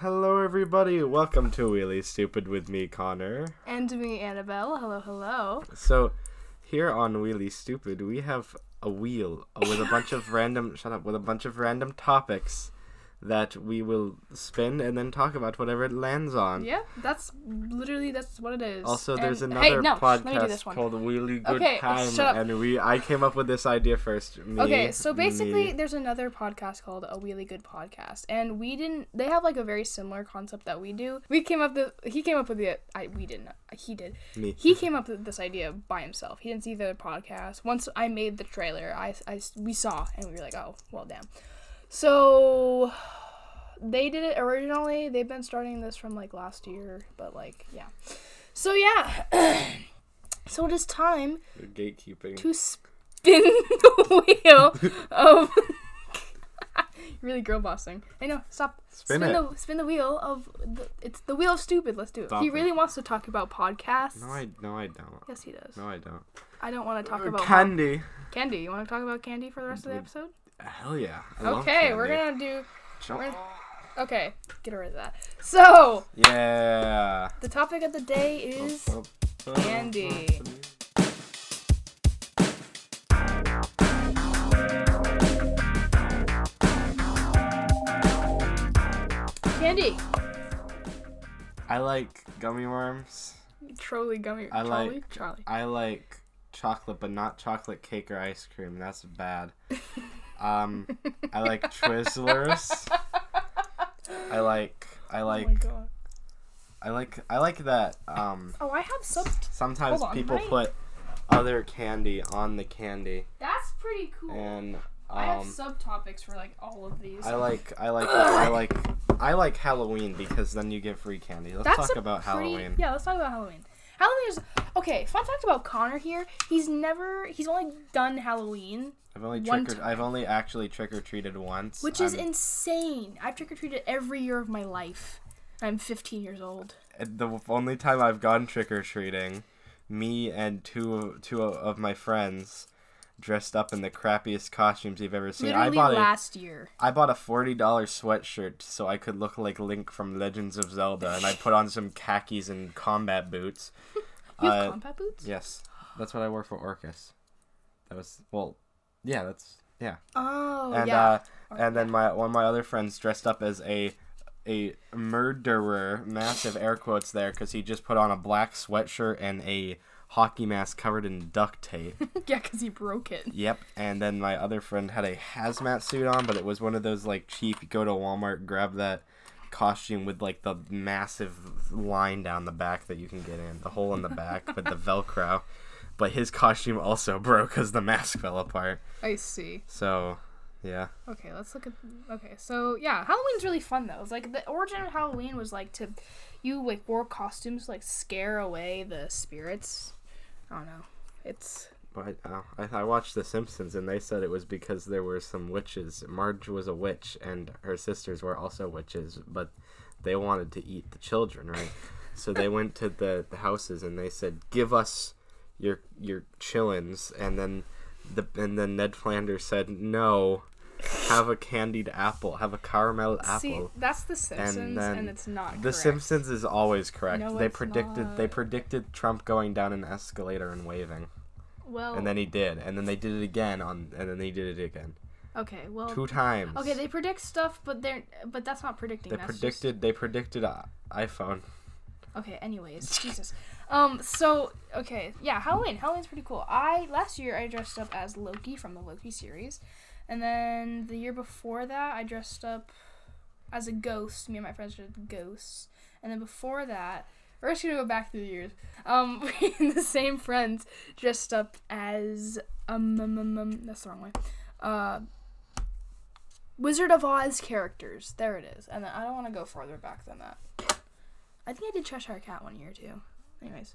Hello, everybody. Welcome to Wheely Stupid with me, Connor. And me, Annabelle. Hello, hello. So, here on Wheely Stupid, we have a wheel uh, with a bunch of random. Shut up. With a bunch of random topics that we will spin and then talk about whatever it lands on. Yeah, that's literally that's what it is. Also, there's another hey, no, let me do podcast called Wheelie Good Okay, Time, and we I came up with this idea first. Me, Okay, so basically, me. there's another podcast called A Really Good Podcast, and we didn't. They have like a very similar concept that we do. We came up the. He came up with the. I we didn't. He did. me. He came up with this idea by himself. He didn't see the podcast. Once I made the trailer, I, I we saw and we were like, oh well, damn. So they did it originally. They've been starting this from like last year, but like yeah. So yeah. so it is time You're gatekeeping. to spin the wheel of really girl bossing. I know. Stop. Spin it. the spin the wheel of the, it's the wheel of stupid. Let's do it. Stop he it. really wants to talk about podcasts. no, I no, I don't. Yes, he does. No, I don't. I don't want to talk Uh, about candy. candy. You want to talk about candy for the rest of the episode? Hell yeah. I Okay, we're gonna do. Jump- we're- Okay, get rid of that. So Yeah. the topic of the day is candy. candy. I like gummy worms. Trolli gummy. I Charlie. like- Charlie. I like chocolate, but not chocolate cake or ice cream. That's bad. Um, I like Twizzlers. I like. I oh my like. god. I like. I like that. Um, Oh, I have some. sometimes on, people right? put other candy on the candy, That's pretty cool. and I have um, subtopics for like all of these. I like. I like. I like. I like Halloween because then you get free candy. Let's That's talk about pretty- Halloween. Yeah, let's talk about Halloween. Halloween is okay. Fun fact about Connor here: he's never, he's only done Halloween, I've only One trick or, time. I've only actually trick or treated once. which is I'm- insane. I've trick or treated every year of my life. I'm 15 years old. Uh, the only time I've gone trick or treating, me and two two of my friends dressed up in the crappiest costumes you've ever seen. Literally I bought a last year. I bought a forty dollar sweatshirt so I could look like Link from Legends of Zelda, and I put on some khakis and combat boots. You have Uh, combat boots? Yes, that's what I wore for Orcus. That was well, yeah, that's yeah. Oh and yeah. uh, and then my one of my other friends dressed up as a a murderer, massive air quotes there, because he just put on a black sweatshirt and a hockey mask covered in duct tape. yeah, because he broke it. yep. And then my other friend had a hazmat suit on, but it was one of those like cheap. You go to Walmart, grab that costume with like the massive line down the back that you can get in, the hole in the back, but the Velcro. But his costume also broke because the mask fell apart. I see. So, yeah. Okay, let's look at. Okay, so yeah, Halloween's really fun though. It's like the origin of Halloween was like to, you like wore costumes to, like scare away the spirits. I don't know. It's But uh, I, I watched The Simpsons and they said it was because there were some witches. Marge was a witch and her sisters were also witches, but they wanted to eat the children, right? so they went to the, the houses and they said, "Give us your your chillins," and then the and then Ned Flanders said, "No, have a candied apple, have a caramel apple." see that's the Simpsons, and, then it's not. The correct. Simpsons is always correct. No, they predicted they predicted Trump going down an escalator and waving. Well, And then he did, and then they did it again on, and then they did it again okay, well, two times. okay, they predict stuff, but they're but that's not predicting. They that's just- predicted. They predicted uh, iPhone. Okay, anyways, Jesus. Um, so okay, yeah, Halloween. Halloween's pretty cool. I last year I dressed up as Loki from the Loki series, and then the year before that I dressed up as a ghost. Me and my friends dressed ghosts, and then before that, we're just gonna go back through the years. Um, we and the same friends dressed up as um, um, um, um that's the wrong way. Uh. Wizard of Oz characters. There it is. And then I don't want to go farther back than that. I think I did Cheshire Cat one year too. Anyways,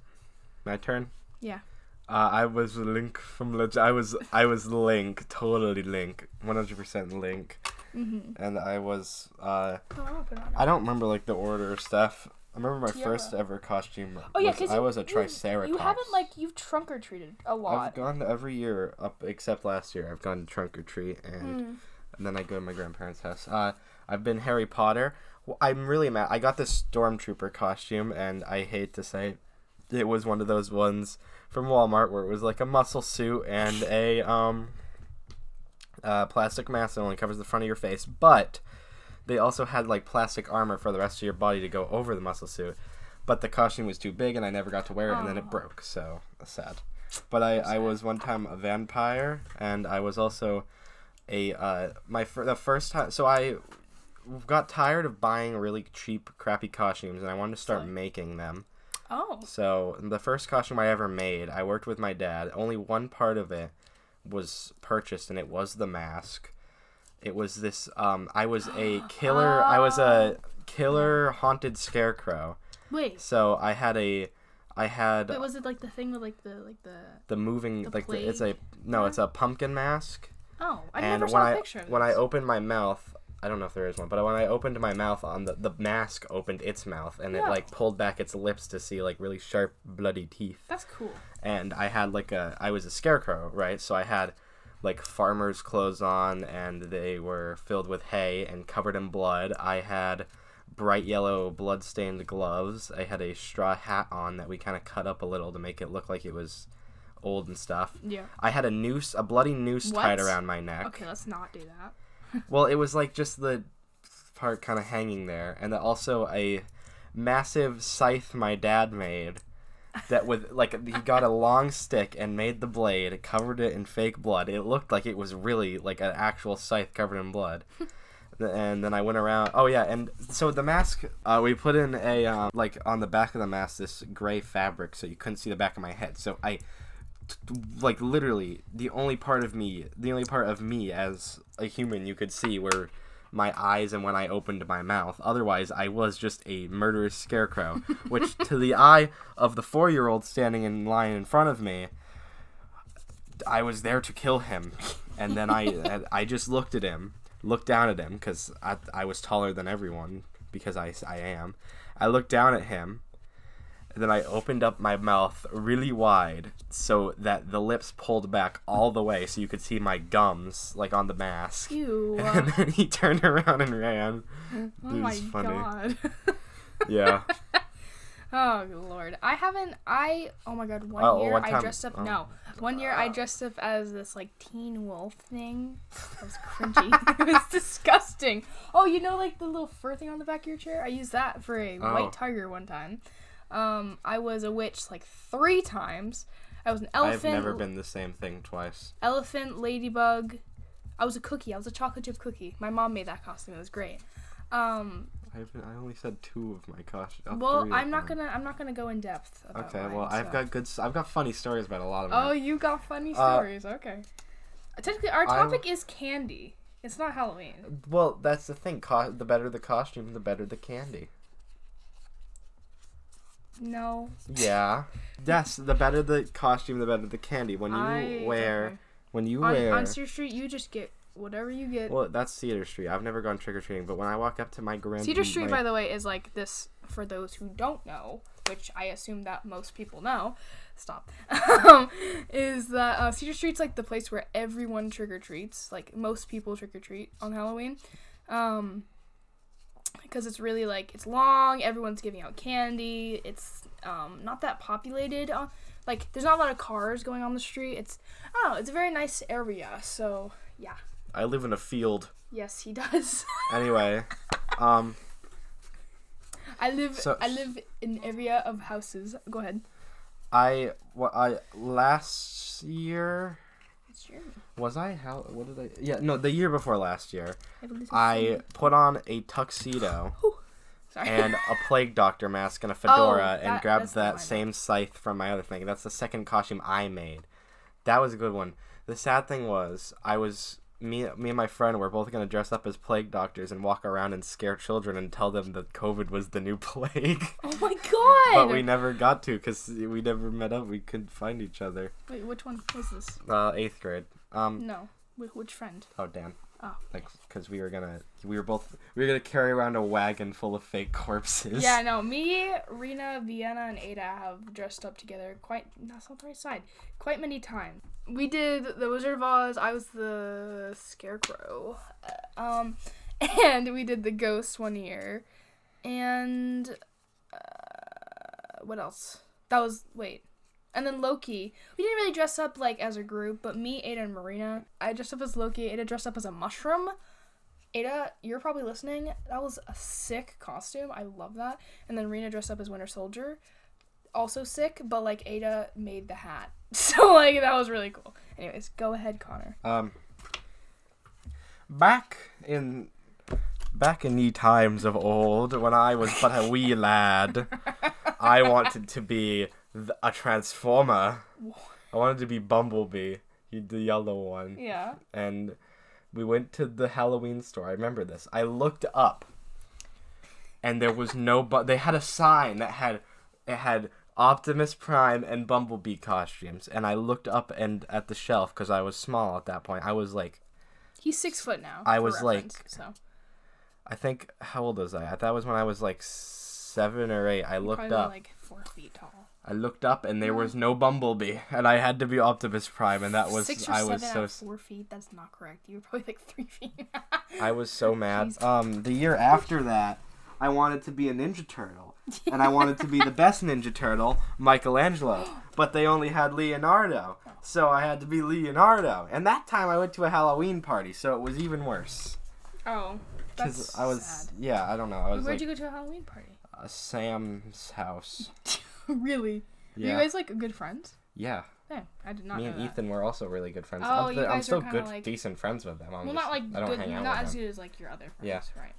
My turn. Yeah. Uh, I was Link from Legend. I was I was Link, totally Link, one hundred percent Link, mm-hmm. and I was. Uh, Oh, I'm gonna put it on. I don't remember like the order of stuff. I remember my first ever costume. Oh yeah, was- because I was a Triceratops. You haven't like you've trunk or treated a lot. I've gone every year up except last year. I've gone to trunk or treat and Mm. and then I go to my grandparents' house. Uh, I've been Harry Potter. Well, I'm really mad. I got this stormtrooper costume, and I hate to say, it was one of those ones from Walmart where it was like a muscle suit and a um, uh, plastic mask that only covers the front of your face, but they also had like plastic armor for the rest of your body to go over the muscle suit. But the costume was too big, and I never got to wear it, and then it broke. So sad. But I, I was one time a vampire, and I was also a uh, my fir- the first time. So I got tired of buying really cheap, crappy costumes, and I wanted to start making them. Oh. So the first costume I ever made, I worked with my dad. Only one part of it was purchased, and it was the mask. It was this. Um, I was a killer. I was a killer haunted scarecrow. Wait. So I had a, I had Wait, was it like the thing with like the like the? the moving the like the, it's a no, it's a pumpkin mask. Oh, I never saw I a picture of when I this. opened my mouth, I don't know if there is one, but when I opened my mouth on the the mask opened its mouth and it like pulled back its lips to see like really sharp bloody teeth. That's cool. And I had like a I was a scarecrow, right? So I had like farmers clothes on and they were filled with hay and covered in blood. I had bright yellow blood-stained gloves. I had a straw hat on that we kind of cut up a little to make it look like it was old and stuff. Yeah. I had a noose, a bloody noose tied around my neck. Okay, let's not do that. Well, it was like just the part kind of hanging there, and also a massive scythe my dad made. That with like he got a long stick and made the blade, covered it in fake blood. It looked like it was really like an actual scythe covered in blood. and then I went around. Oh yeah, and so the mask, uh, we put in a um, like on the back of the mask this gray fabric, so you couldn't see the back of my head. So I like literally the only part of me the only part of me as a human you could see were my eyes and when I opened my mouth. Otherwise, I was just a murderous scarecrow, which to the eye of the 4-year-old standing in line in front of me, I was there to kill him. And then I I just looked at him, looked down at him cuz I I was taller than everyone because I I am. I looked down at him and then I opened up my mouth really wide so that the lips pulled back all the way so you could see my gums like on the mask. Ew. And then he turned around and ran. oh my funny. god. Yeah. oh lord. I haven't. I. Oh my god. One Oh, year one I dressed up. oh. No. One year I dressed up as this like teen wolf thing. That was cringy. it was disgusting. Oh, you know like the little fur thing on the back of your chair? I used that for a Oh. white tiger one time. Um, I was a witch like three times. I was an elephant. I've never been the same thing twice. elephant, ladybug. I was a cookie. I was a chocolate chip cookie. My mom made that costume. It was great. Um, I've I only said two of my costumes. well, I'm not gonna. I'm not gonna go in depth. About Okay, mine, well, I've got good. I've got funny stories about a lot of Oh, you got funny Uh, stories. okay. Technically, our I'm- topic is candy. It's not Halloween. well, that's the thing. Co- the better the costume, the better the candy. No. Yeah. yes, the better the costume, the better the candy. When you I wear, when you on, wear. on Cedar Street, you just get whatever you get. well, that's Cedar Street. I've never gone trick or treating, but when I walk up to my grand. Cedar Street, my- by the way, is like this for those who don't know, which I assume that most people know. Stop. um, is that uh, Cedar Street's like the place where everyone trick or treats. Like most people trick or treat on Halloween. Um, because it's really like it's long. Everyone's giving out candy. It's um not that populated. Uh, like there's not a lot of cars going on the street. It's oh, it's a very nice area. So yeah, I live in a field. yes, he does. Anyway, um, I live So- I live in an area of houses. Go ahead. I what I last year Was I how what did I yeah no the year before last year I, I put on a tuxedo and a plague doctor mask and a fedora Oh, and grabbed that's the one I that same scythe from my other thing. That's the second costume I made. That was a good one. The sad thing was I was me me and my friend were both gonna dress up as plague doctors and walk around and scare children and tell them that COVID was the new plague. oh my god. but we never got to because we never met up. We couldn't find each other. Wait, which one was this? Uh, eighth grade. Um. No, Wh- which friend? Oh, Dan. Oh. Like, because we were gonna, we were both, we were gonna carry around a wagon full of fake corpses. Yeah, no, me, Rena, Vienna, and Ada have dressed up together quite. That's not the right side. Quite many times. We did the Wizard of Oz. I was the Scarecrow. Uh, Um, and we did the Ghost one year. and uh, what else? That was wait. And then Loki. We didn't really dress up like as a group, but me, Ada, and Marina. I dressed up as Loki. Ada dressed up as a mushroom. Ada, you're probably listening. That was a sick costume. I love that. And then Rena dressed up as Winter Soldier. Also sick, but like Ada made the hat. So like that was really cool. Anyways, go ahead, Connor. Um, back in back in the times of old, when I was but a wee lad, I wanted to be a transformer. I wanted to be Bumblebee, he- the yellow one, Yeah. and we went to the Halloween store. I remember this. I looked up, and there was no. But they had a sign that had it had Optimus Prime and Bumblebee costumes, and I looked up and at the shelf because I was small at that point. I was like. He's six foot now. I was, like- so I think how old was I? That was when I was like seven or eight. I looked up. like four feet tall. I looked up and there was no Bumblebee, and I had to be Optimus Prime, and that was six or I seven was so four feet. That's not correct. You were probably like three feet. I was so mad. Jeez. Um, the year after that, I wanted to be a Ninja Turtle, and I wanted to be the best Ninja Turtle, Michelangelo. But they only had Leonardo, so I had to be Leonardo. And that time I went to a Halloween party, so it was even worse. oh, Because that's I was, sad. yeah, I don't know. I was Where'd like you go to a Halloween party? uh, Sam's house. really? Yeah, You guys like good friends? yeah. Yeah, I did not Me and. Ethan were also really good friends. Oh, I'm, you I'm guys are still kinda good, like- decent friends with them. I'm Well, just, not like I don't good, hang out not as them. good as like your other friends. Yeah. Right.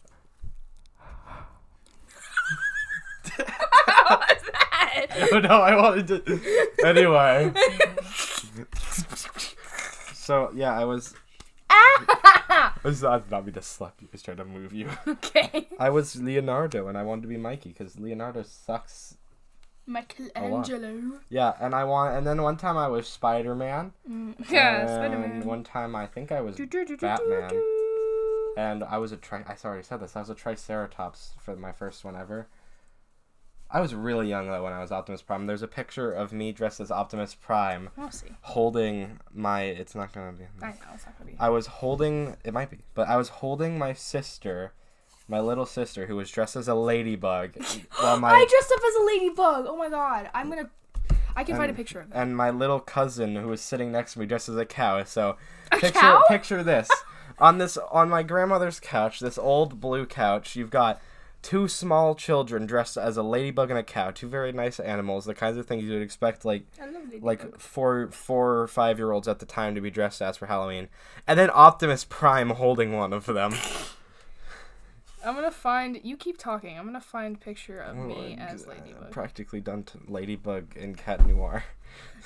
no, What's that? no, I wanted to. Anyway. so yeah, I was. Ah! It's not, not me to slap you. I was trying to move you. okay. I was Leonardo, and I wanted to be Mikey because Leonardo sucks. Michelangelo. Yeah, and I want. And then one time I was Spider Man. Mm, yeah, Spider Man. One time I think I was Batman. and I was a tri. I already said this. I was a Triceratops for my first one ever. I was really young though when I was Optimus Prime. There's a picture of me dressed as Optimus Prime We'll see. holding my. It's not gonna be. I know it's not gonna be. I was holding. It might be, but I was holding my sister, my little sister, who was dressed as a ladybug, while my I dressed up as a ladybug. Oh my god. I'm gonna. I can find a picture of that. and my little cousin who was sitting next to me dressed as a cow. So A picture cow? picture this. on this on my grandmother's couch, this old blue couch, you've got two small children dressed as a ladybug and a cow, two very nice animals, the kinds of things you would expect like I love ladybug. like four four or five year olds at the time to be dressed as for Halloween. And then Optimus Prime holding one of them. I'm gonna find. You keep talking. I'm gonna find picture of me Oh, as Ladybug. Practically done to Ladybug and Cat Noir.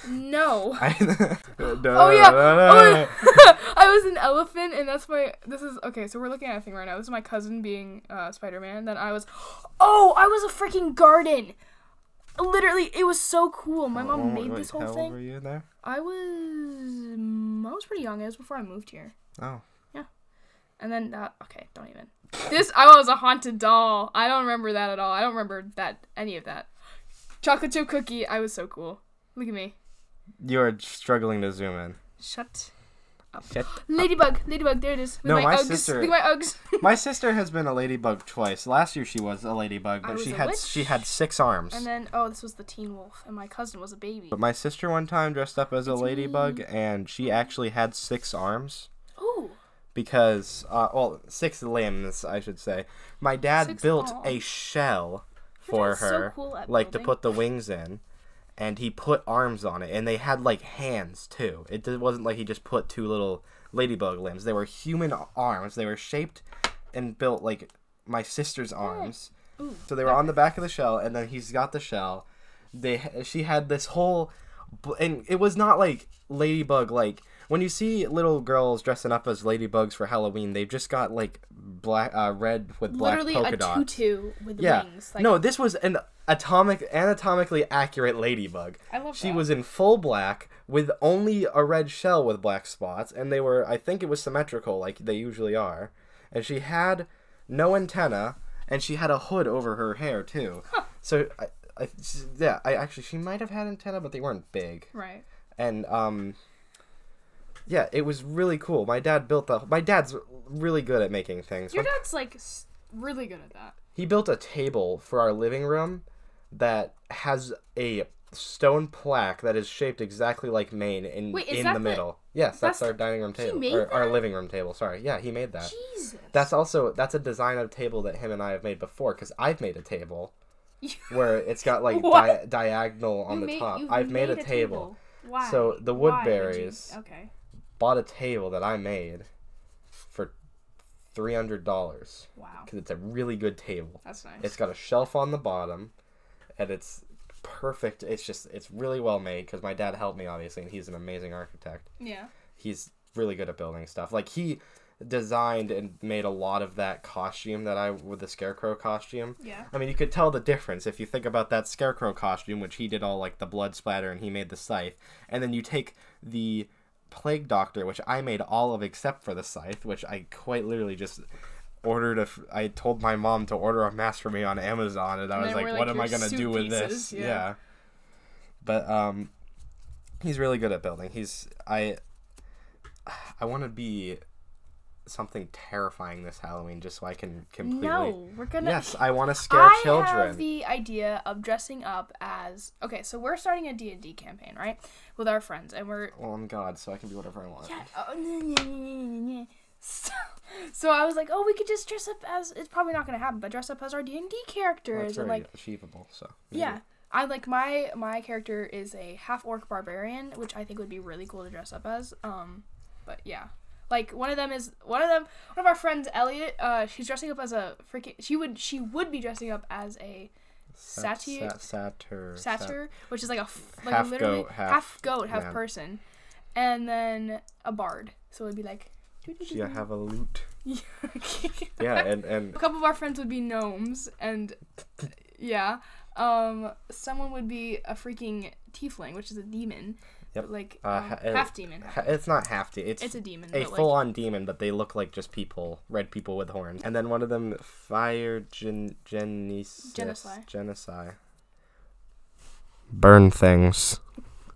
No. I, Oh yeah. Oh, I was an elephant, and that's my. This is okay. So we're looking at a thing right now. This is my cousin being uh, Spider Man. Then I was. Oh, I was a freaking garden. Literally, it was so cool. My mom Oh, made wait, this whole how old thing. were you there? I was. mm, I was pretty young. It was before I moved here. Oh. And then uh, okay, don't even. This I was a haunted doll. I don't remember that at all. I don't remember that any of that. Chocolate chip cookie. I was so cool. Look at me. You're struggling to zoom in. Shut. Shit. Ladybug. Ladybug. There it is. With No, my, my Uggs. sister- Look at my Uggs. My sister has been a ladybug twice. Last year she was a ladybug, but she had witch. she had six arms. and then oh, this was the Teen Wolf, and my cousin was a baby. But my sister one time dressed up as a It's me. ladybug, and she actually had six arms Ooh. Because, uh, well, six limbs, I should say. My dad Six- built a shell for dad's so her, cool like to put the wings in, and he put arms on it, and they had like hands too. It wasn't like he just put two little ladybug limbs. They were human arms. They were shaped and built like my sister's arms. Ooh. So they were on the back of the shell, and then he's got the shell. They she had this whole, and it was not like ladybug like when you see little girls dressing up as ladybugs for Halloween. They've just got like black, uh, red with black Literally polka a tutu with Yeah, wings. Like, no, this was an atomic, anatomically accurate ladybug. I love She that. was in full black with only a red shell with black spots, and they were, I think it was symmetrical like they usually are. And she had no antenna, and she had a hood over her hair too. So, I, I, yeah, I actually she might have had antenna, but they weren't big. right. And um, yeah, it was really cool. My dad built the. My dad's really good at making things. Your dad's like s- really good at that. he built a table for our living room that has a stone plaque that is shaped exactly like Maine in Wait, is in that the the- middle. Yes, that's, that's- our dining room table made or our that? living room table. Sorry, yeah, he made that. Jesus. That's also that's a design of table that him and I have made before because I've made a table where it's got like What? di- diagonal on You the made- top. you've I've made, a table. Why? So the Why would you- Okay. Bought a table that I made for three hundred dollars Wow. because it's a really good table. That's nice. It's got a shelf on the bottom, and it's perfect. It's just it's really well made because my dad helped me obviously, and he's an amazing architect. yeah. He's really good at building stuff. Like he designed and made a lot of that costume that I with the scarecrow costume. Yeah. I mean, you could tell the difference if you think about that scarecrow costume, which he did all like the blood splatter and he made the scythe, and then you take the plague doctor, which I made all of except for the scythe, which I quite literally just ordered a. f- I told my mom to order a mask for me on Amazon, and I And was they like, "What am I gonna do with pieces, this?" yeah. Yeah. But um, he's really good at building. He's I. I want to be something terrifying this Halloween, just so I can completely. No, we're gonna. Yes, I want to scare I children. have the idea of dressing up as okay. So we're starting a D and D campaign, right, with our friends, and we're Oh, I'm God, so I can be whatever I want. yeah. Oh. So, so I was like, oh, we could just dress up as. It's probably not gonna happen, but dress up as our D and D Well, characters it's and like achievable. So maybe. yeah. I like my my character is a half orc barbarian, which I think would be really cool to dress up as. Um, but yeah, like one of them is one of them. One of our friends, Elliot. Uh, she's dressing up as a freaking. She would she would be dressing up as a satyr satyr. satyr, which is like a f- like Half literally goat, half goat, half man. person, and then a bard. So it'd be like. Yeah, have a loot. Yeah. Yeah, and and a couple of our friends would be gnomes and yeah um someone would be a freaking tiefling which is a demon Yep. but, like Uh, um, ha- half demon ha- it's not half de- It's it's a demon a full like, on demon, but they look like just people, red people with horns. And then one of them, fire gen genasi Genocide. genocide. Burn things.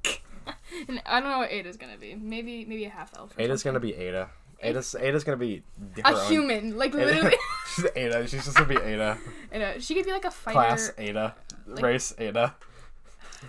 and i don't know what ada's gonna be maybe maybe a half elf Ada's something. gonna be Ada. Ada's Ada's gonna be a own- human like Ada- literally she's Ada. She's just gonna be Ada. Ada. she could be like a fighter Class Ada. Race Ada.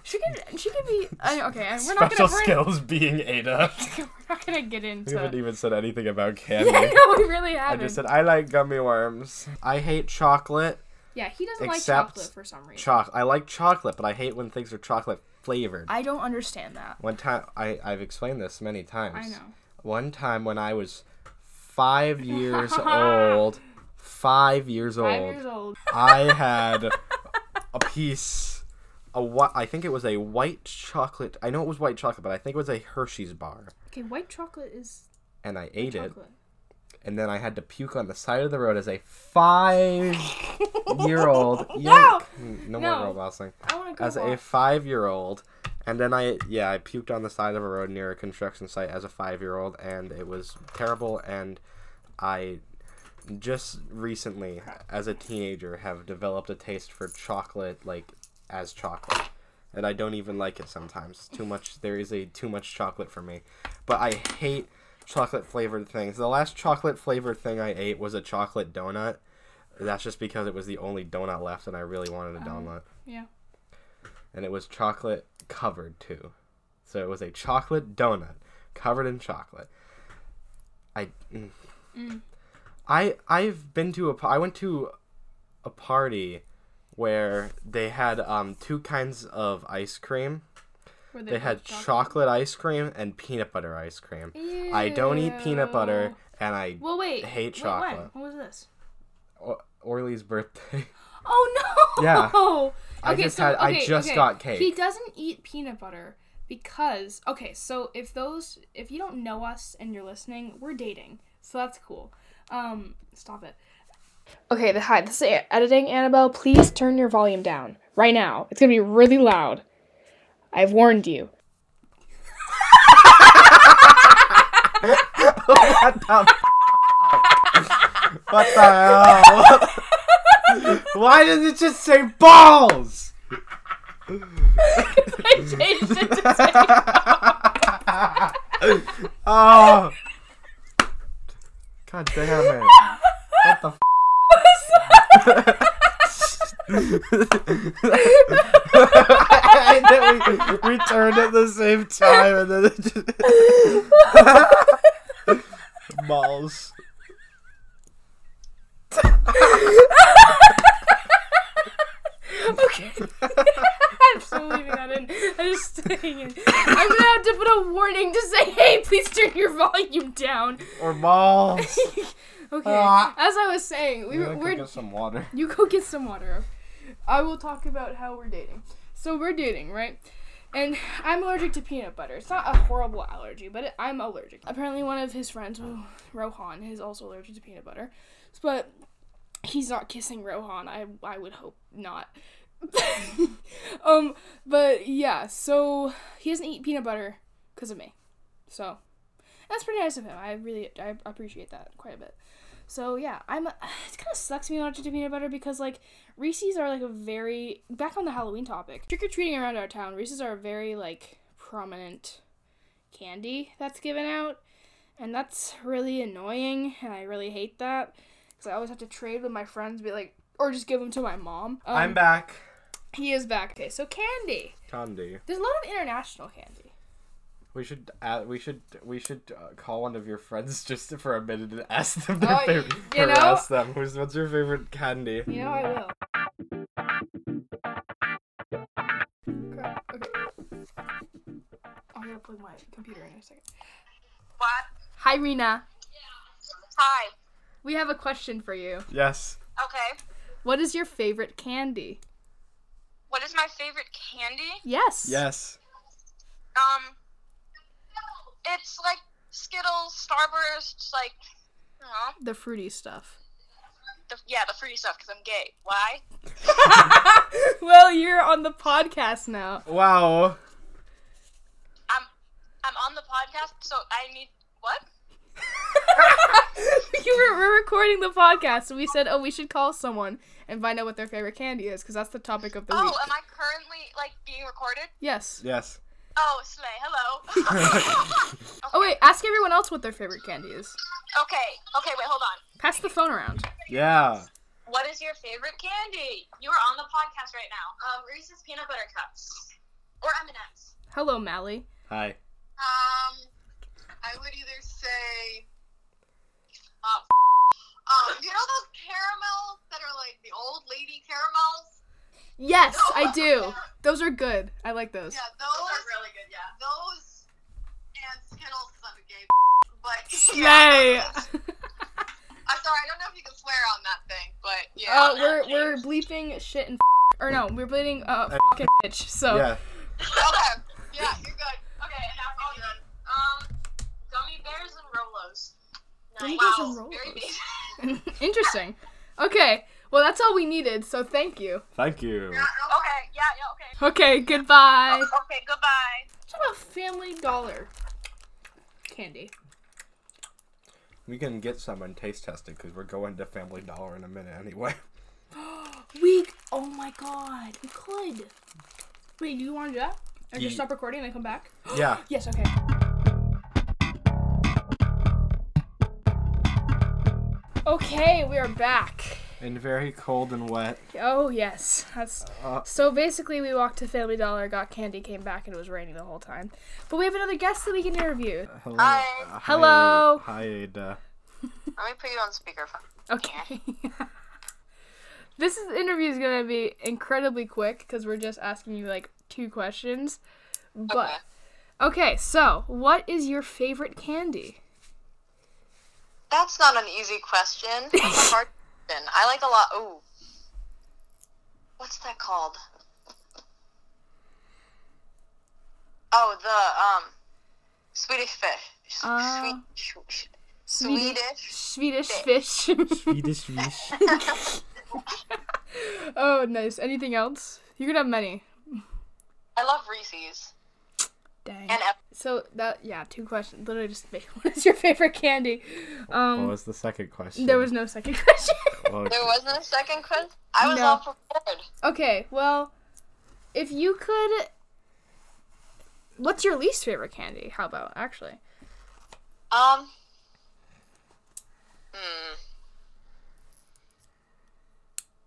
She could she could be I, okay we're not Special gonna we're, skills being Ada. we're not gonna get into. We haven't even said anything about candy. yeah no we really I haven't I just said I like gummy worms. I hate chocolate. yeah he doesn't like chocolate for some reason Choc. I like chocolate, but I hate when things are chocolate flavored. i don't understand that One time, I I've explained this many times. i know One time when I was five years old, five years old, five years old I had a piece. A what? I think it was a white chocolate. I know it was white chocolate, but I think it was a Hershey's bar, okay white chocolate is and I ate it. and then I had to puke on the side of the road as a five-year-old. No! no No. more robosting. I want to go As a five-year-old, and then I yeah I puked on the side of a road near a construction site as a five-year-old, and it was terrible. And I just recently, as a teenager, have developed a taste for chocolate, like as chocolate. And I don't even like it sometimes. Too much. There is a too much chocolate for me. But I hate chocolate flavored things. The last chocolate flavored thing I ate was a chocolate donut. That's just because it was the only donut left, and I really wanted a donut. yeah. And it was chocolate covered too. So it was a chocolate donut covered in chocolate. I. mm. Mm. I I've been to a I went to a party where they had um two kinds of ice cream. Were They had chocolate ice cream and peanut butter ice cream. I don't eat peanut butter and I Well, wait. hate wait, chocolate. When? When was this? O- Orly's birthday. Oh no! Yeah. I Okay, just so, had- I okay, just okay. got cake. He doesn't eat peanut butter because okay, so if those if you don't know us and you're listening, we're dating, so that's cool. Um, stop it. Okay, hi, this is editing. Annabelle, please turn your volume down right now. It's gonna be really loud. I've warned you. what the? f- what the hell? Why does it just say balls? I changed it to say oh. God damn it. What the f- and then we, we turned at the same time, and then it just balls. Okay. I'm leaving that in. I'm just staying in. I'm gonna have to put a warning to say, hey, please turn your volume down. Or balls. Okay. Ah. As I was saying, we We were, we're get some water. You go get some water. I will talk about how we're dating. So we're dating, right? And I'm allergic to peanut butter. It's not a horrible allergy, but it, I'm allergic. Apparently, one of his friends, Rohan, is also allergic to peanut butter. But he's not kissing Rohan. I I would hope not. um, but yeah. So he doesn't eat peanut butter because of me. So that's pretty nice of him. I really I appreciate that quite a bit. So yeah, I'm. It kind of sucks me not to peanut butter because like Reese's are like a very back on the Halloween topic. Trick or treating around our town, Reese's are a very like prominent candy that's given out, and that's really annoying, and I really hate that because I always have to trade with my friends, be like, or just give them to my mom. Um, I'm back. He is back. Okay, so candy. Candy. There's a lot of international candy. We should add, we should we should uh, call one of your friends just for a minute and ask them their Oh, favorite. you or know? ask them who's what's your favorite candy. You know I will. Crap. Okay. I'm gonna plug my computer in a second. What? Hi, Rena. Hi. We have a question for you. Yes. Okay. What is your favorite candy? What is my favorite candy? Yes. Yes. Um, it's like Skittles, Starbursts, like, you know, The fruity stuff. the, yeah, the fruity stuff because I'm gay. Why? well, you're on the podcast now. Wow. I'm I'm on the podcast, so I need what? you were we're recording the podcast, so we said, oh, we should call someone and find out what their favorite candy is, because that's the topic of the Oh, week. am I currently like being recorded? Yes. Yes. Oh, Slay, hello. Oh wait, ask everyone else what their favorite candy is. okay, okay, wait, hold on. Pass the phone around. Yeah. What is your favorite candy? You are on the podcast right now. Um, Reese's peanut butter cups or M&Ms. Hello, Mally. Hi. Um, I would either say, uh, um, you know those caramels that are like the old lady caramels? Yes, I do. Those are good. I like those. Yeah, those, Those are really good, yeah. those and Skittles is I'm a gay, but Yay! yeah, I'm sorry, I don't know if you can swear on that thing, but yeah. Uh, we're we're bleeping shit and f- or no, we're bleeping uh fucking bitch. So Yeah. okay, yeah, you're good. Okay, and now all done. Um, gummy bears and Rolos. Gummy Nice. bears and Wow, very basic. interesting. Okay, well that's all we needed. So thank you. Thank you. Okay, yeah, yeah, okay. Okay, goodbye. Okay, goodbye. What about Family Dollar candy? We can get some and taste test it because we're going to Family Dollar in a minute anyway. We oh my god, we could. Wait, do you want to do that? Or Ye- just stop recording and then come back? Yeah. Yes. Okay. Okay, we are back. And very cold and wet. Oh yes, that's Uh, so. Basically, we walked to Family Dollar, got candy, came back, and it was raining the whole time. But we have another guest that we can interview. hello. Hi. uh, Hello. Hi, Ada. Let me put you on speakerphone. Okay. this is, interview is gonna be incredibly quick because we're just asking you like two questions. But okay, so what is your favorite candy? That's not an easy question. It's a hard question. I like a lot. Ooh. What's that called? Oh, the um, Swedish fish. S- Uh, sweet, sh- Swedish Swedish. Swedish fish. Swedish fish. oh, nice. Anything else? You're gonna have many. I love Reese's Dang. and F- So that yeah, two questions. Literally just make what is your favorite candy? what Um, was the second question? there was no second question. Well, there wasn't a second question. I was No. all prepared. okay, well, if you could, what's your least favorite candy? How about actually? Um. Hmm.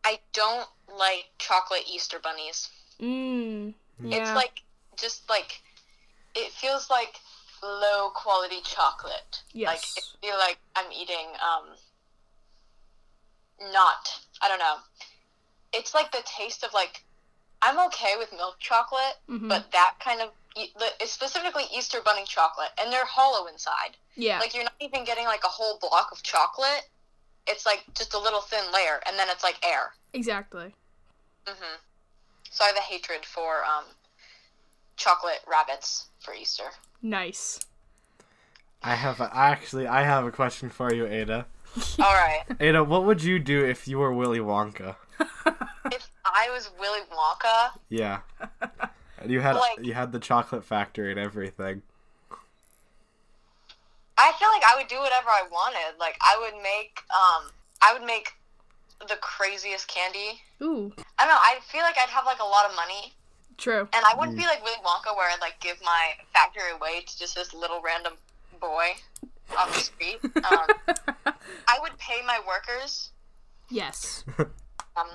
I don't like chocolate Easter bunnies. Mmm. Yeah. It's like just like it feels like low quality chocolate. Like Yes. I feel like I'm eating um not I don't know. It's like the taste of like I'm okay with milk chocolate, Mhm. but that kind of it's specifically Easter bunny chocolate, and they're hollow inside. yeah. Like you're not even getting like a whole block of chocolate. It's like just a little thin layer, and then it's like air. exactly. hmm So I have a hatred for um, chocolate rabbits for Easter. Nice. I have a, actually I have a question for you, Ada. All right. Ada, what would you do if you were Willy Wonka? if I was Willy Wonka, Yeah. And you had Like- you had the chocolate factory and everything. I feel like I would do whatever I wanted. Like I would make um, I would make the craziest candy. Ooh. I don't know. I feel like I'd have like a lot of money, True. and I wouldn't be like Willy Wonka, where I'd like give my factory away to just this little random boy off the street. Um, I would pay my workers, yes. um,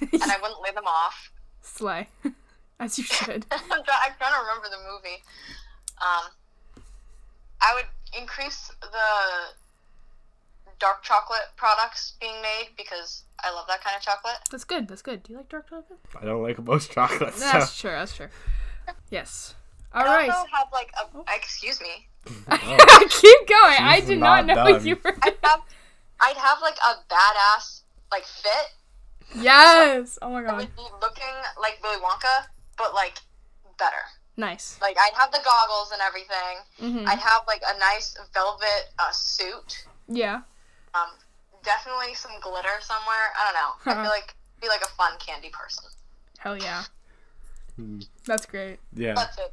and I wouldn't lay them off. Slay. As you should. I'm, try- I'm trying to remember the movie. Um, I would increase the dark chocolate products being made because I love that kind of chocolate. That's good. That's good. Do you like dark chocolate? I don't like most chocolate. So. That's true. That's true. Yes. All I right. also have like a excuse me. Oh, Keep going. I She's did not not know done. you were. I'd have I'd have like a badass like fit. yes. Oh my I god. would be looking like Willy Wonka, but like better. Nice. Like I'd have the goggles and everything. hmm I'd have like a nice velvet uh, suit. Yeah. Um, definitely some glitter somewhere. I don't know. I feel like be like a fun candy person. Hell yeah. Hmm. That's great. yeah. That's it.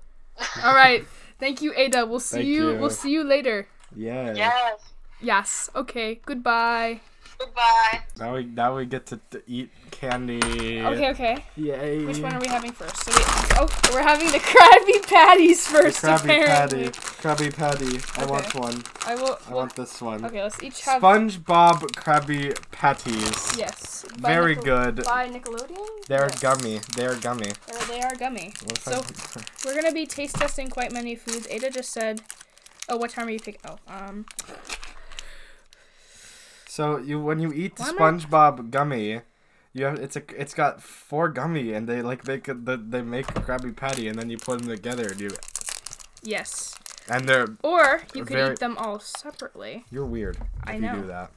All right. Thank you, Ada. We'll see Thank you. you. We'll see you later. Yeah. yes. Yes. Okay. Goodbye. Goodbye. Now we now we get to, to eat candy. Okay. Okay. Yay. Which one are we having first? So we, oh, we're having the Krabby Patties The first. Krabby apparently. Patty. Krabby Patty. I want one. I will. I want this one. Okay. Let's each have. SpongeBob Krabby Patties. Yes. Very Nickel- good. By Nickelodeon. They're Yes. gummy. They're gummy. They are gummy. So I- we're gonna be taste testing quite many foods. Ada just said. Oh, what time are you picking? Oh, um. So you when you eat the am I- SpongeBob gummy, you have it's a it's got four gummy and they like make a, the, they make a Krabby Patty and then you put them together and you Yes. And they're Or you could Very- eat them all separately. you're weird if I you know. do that.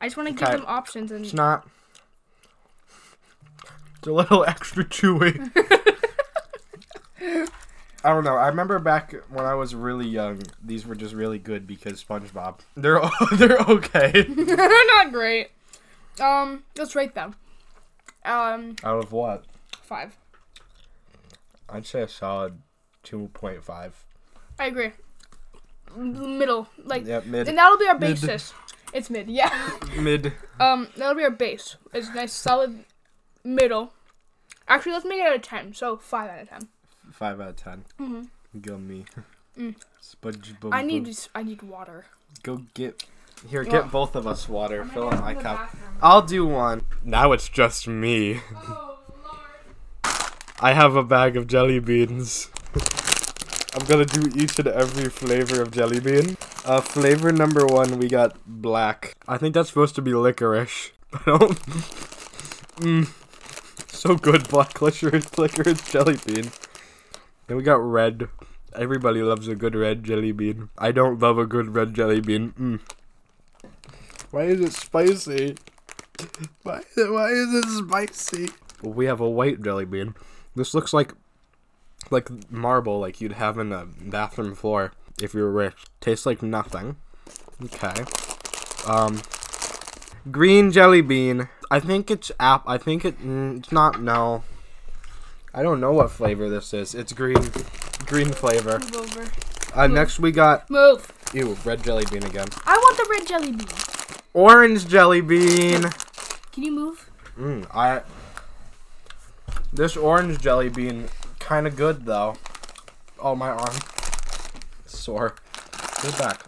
I just want to give them options and. It's not. It's a little extra chewy. I don't know. I remember back when I was really young, these were just really good because SpongeBob. They're they're okay. They're not great. Um, let's rate them. Um, Out of what? five. I'd say a solid two point five. I agree. Middle, like, Yeah, mid. and that'll be our Mid. basis. It's mid, yeah. Mid. um, that'll be our base. It's a nice solid middle. Actually, let's make it out of ten. So five out of ten. Five out of 10 Mhm. Gummy. Mm. SpongeBob. I need, I need water. go get. Here, Well, get both of us water. Fill up my cup. bathroom. I'll do one. Now it's just me. Oh. I have a bag of jelly beans. I'm gonna do each and every flavor of jelly bean. Uh, flavor number one, we got black. I think that's supposed to be licorice. I don't. mm. So good, black licorice, licorice jelly bean. Then we got red. Everybody loves a good red jelly bean. I don't love a good red jelly bean. Mm. Why is it spicy? Why is it, why is it spicy? We have a white jelly bean. This looks like like marble, like you'd have in a bathroom floor if you were rich. Tastes like nothing. Okay. Um, green jelly bean. I think it's app. I think it. Mm, it's not. No. I don't know what flavor this is. It's green. Green flavor. Move over. Uh, next we got Move. ew red jelly bean again. I want the red jelly bean. Orange jelly bean. Can you move? Mm, I. This orange jelly bean, kind of good though. Oh my arm, sore. Get back.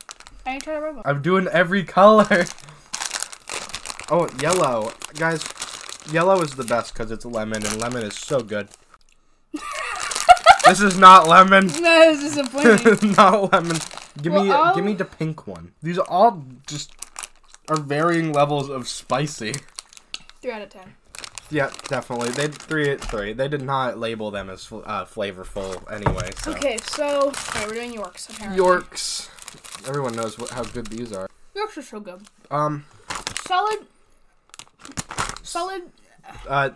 I need to try to rub. I'm doing every color. Oh, yellow, guys. Yellow is the best because it's lemon, and lemon is so good. this is not lemon. That is disappointing. not lemon. Give me, I'll- give me the pink one. These all just are varying levels of spicy. Three out of ten. Yeah, definitely. They three at three. They did not label them as uh, flavorful anyway. So. Okay, so alright, we're doing Yorks apparently. Yorks. Everyone knows what, how good these are. Yorks are so good. Um, Solid. Solid. uh,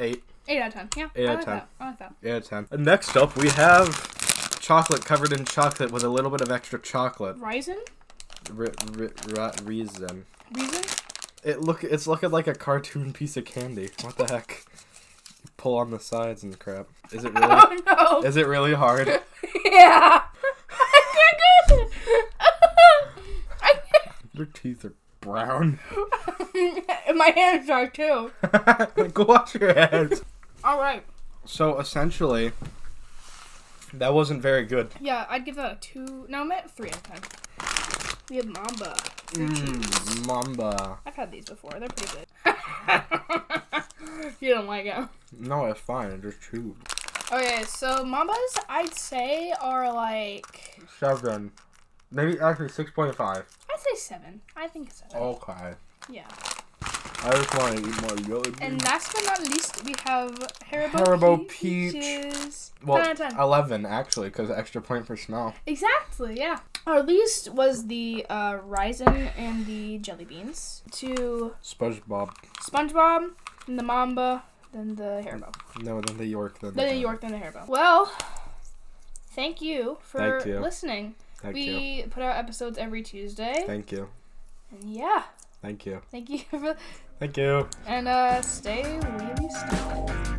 eight, Eight out of ten. Yeah. Eight I out like of 10. that. I like that. eight out of ten. And next up, we have chocolate covered in chocolate with a little bit of extra chocolate. Raisin. R- r- r- reason. Reason. It look. It's looking like a cartoon piece of candy. What the heck? You pull on the sides and crap. Is it really? Oh no. is it really hard? yeah. I can't. I Your teeth are brown. And my hands are too. Go wash your hands. All right. So essentially, that wasn't very good. Yeah, I'd give that a two. No, I'm at three out of ten. We have Mamba. Mmm, Mamba. I've had these before. They're pretty good. you don't like them. No, it's fine. Just chewed. Okay, so Mambas, I'd say, are like. Seven. Maybe actually six point five. I'd say seven. I think seven. Okay. Yeah. I just want to eat more beans. And last but not least, we have Haribo, Haribo Peaches. well, 10 out of 10. eleven actually, because extra point for smell. Exactly, yeah. Our least was the uh, Raisin and the jelly beans. To SpongeBob. SpongeBob, then the Mamba, then the Haribo. No, then the York. Then Then the York, then the Haribo. Well, thank you for Thank you. listening. Thank we you. put out episodes every Tuesday. Thank you. and yeah, Thank you. thank you for Thank you. and uh stay really still.